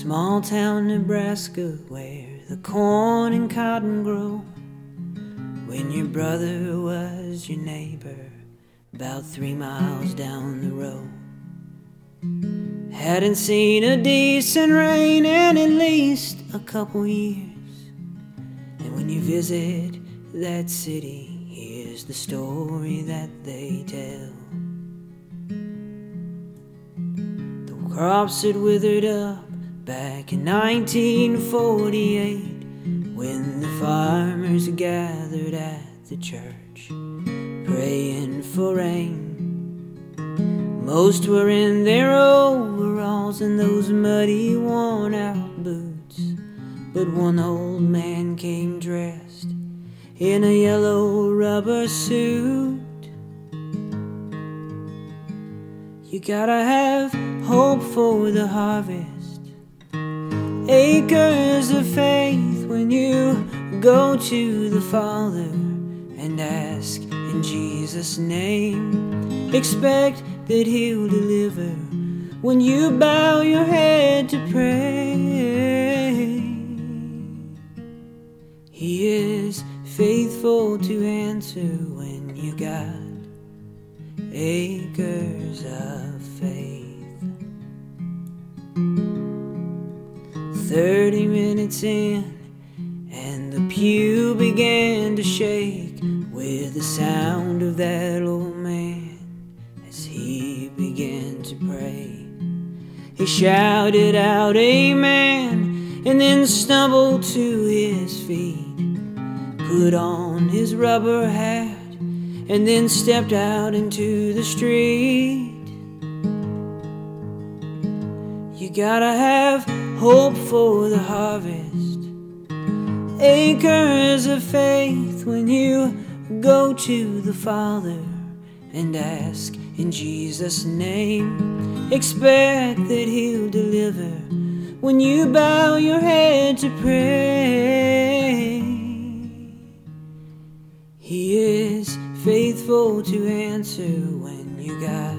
Small town Nebraska where the corn and cotton grow. When your brother was your neighbor, about three miles down the road. Hadn't seen a decent rain in at least a couple years. And when you visit that city, here's the story that they tell. The crops had withered up back in 1948 when the farmers gathered at the church praying for rain. Most were in their overalls and those muddy, worn out boots. But one old man came dressed in a yellow rubber suit. You gotta have hope for the harvest, acres of faith when you go to the Father and ask in Jesus' name. Expect that He'll deliver when you bow your head to pray. He is faithful to answer when you got acres of faith. Thirty minutes in, and the pew began to shake with the sound of that old man as he began to pray. He shouted out, Amen, and then stumbled to his feet, put on his rubber hat, and then stepped out into the street. You gotta have hope for the harvest, acres of faith when you go to the Father and ask in Jesus' name. Expect that He'll deliver when you bow your head to pray. He is faithful to answer when you got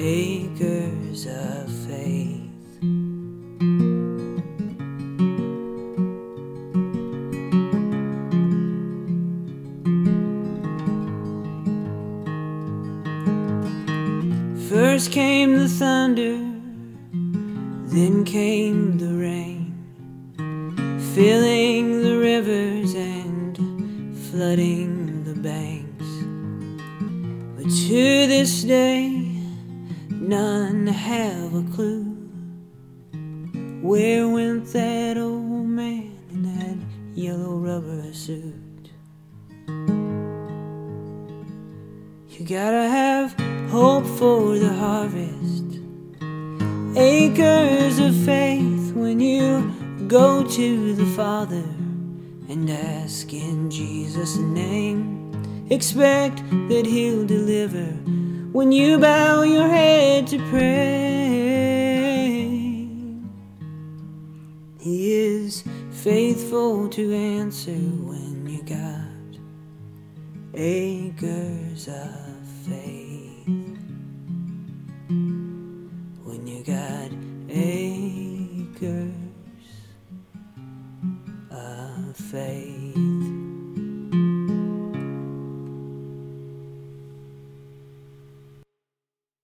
acres of faith. First came the thunder, then came the rain, filling the rivers and flooding the banks. But to this day, none have a clue where went that old man in that yellow rubber suit. You gotta have hope for the harvest, acres of faith when you go to the Father and ask in Jesus' name. Expect that He'll deliver when you bow your head to pray. He is faithful to answer when you got acres of faith. face.